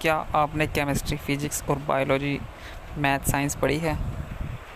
क्या आपने chemistry physics और बायोलॉजी मैथ साइंस पढ़ी है?